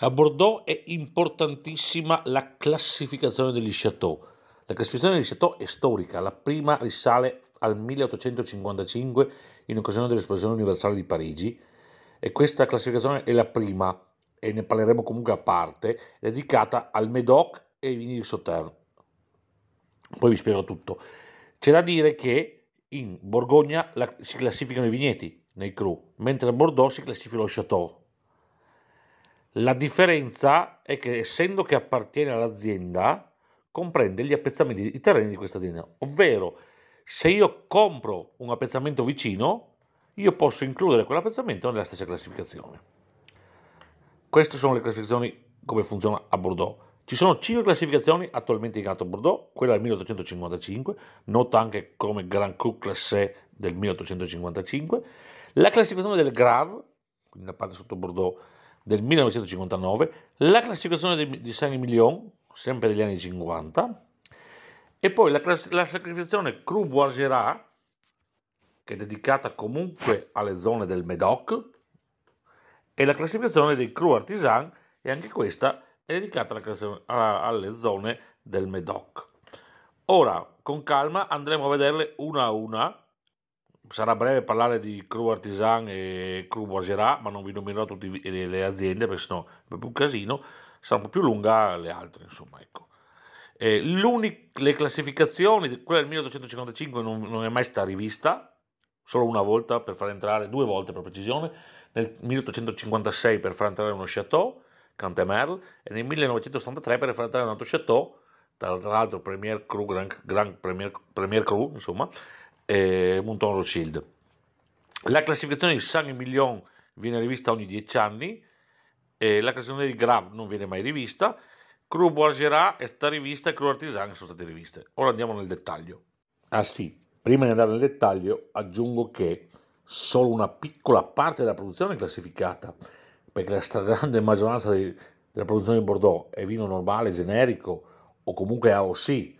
A Bordeaux è importantissima la classificazione degli chateau. La classificazione degli chateau è storica, la prima risale al 1855 in occasione dell'esplosione universale di Parigi e questa classificazione è la prima e ne parleremo comunque a parte, dedicata al Medoc e ai vini di Sauternes. Poi vi spiego tutto. C'è da dire che in Borgogna la, si classificano i vigneti nei cru, mentre a Bordeaux si classifica lo Chateau. La differenza è che essendo che appartiene all'azienda, comprende gli appezzamenti di terreni di questa azienda, ovvero se io compro un appezzamento vicino, io posso includere quell'appezzamento nella stessa classificazione. Queste sono le classificazioni come funziona a Bordeaux. Ci sono 5 classificazioni attualmente in atto a Bordeaux, quella del 1855, nota anche come Grand Cru Classé del 1855, la classificazione del Grave, quindi la parte sotto Bordeaux, del 1959, la classificazione di Saint-Emilion, sempre degli anni 50, e poi la, class- la classificazione Cru Bourgerat, che è dedicata comunque alle zone del Medoc, e la classificazione dei Cru Artisan, e anche questa è dedicata alla, alla, alle zone del Medoc. Ora, con calma, andremo a vederle una a una sarà breve parlare di Cru Artisan e Cru Boiserat, ma non vi nominerò tutte le aziende perché sennò è proprio un casino, sarà un po' più lunga le altre, insomma, ecco. Eh, le classificazioni, quella del 1855 non, non, è mai stata rivista, solo una volta per far entrare, due volte per precisione, nel 1856 per far entrare uno Chateau, Cantemerle, e nel 1983 per far entrare un altro Chateau, tra l'altro Premier Cru, Grand, Grand Premier, Premier Cru, insomma, e Mouton Rothschild. La classificazione di Saint-Emilion viene rivista ogni 10 anni, e la classificazione di Grave non viene mai rivista, Cru Bourgerat è stata rivista e Cru Artisan sono state riviste. Ora andiamo nel dettaglio. Ah sì, prima di andare nel dettaglio aggiungo che solo una piccola parte della produzione è classificata, perché la stragrande maggioranza di, della produzione di Bordeaux è vino normale, generico o comunque AOC,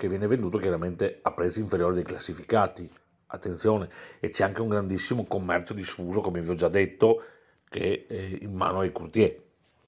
che viene venduto chiaramente a prezzi inferiori dei classificati. Attenzione, e c'è anche un grandissimo commercio diffuso, come vi ho già detto, che è in mano ai courtier.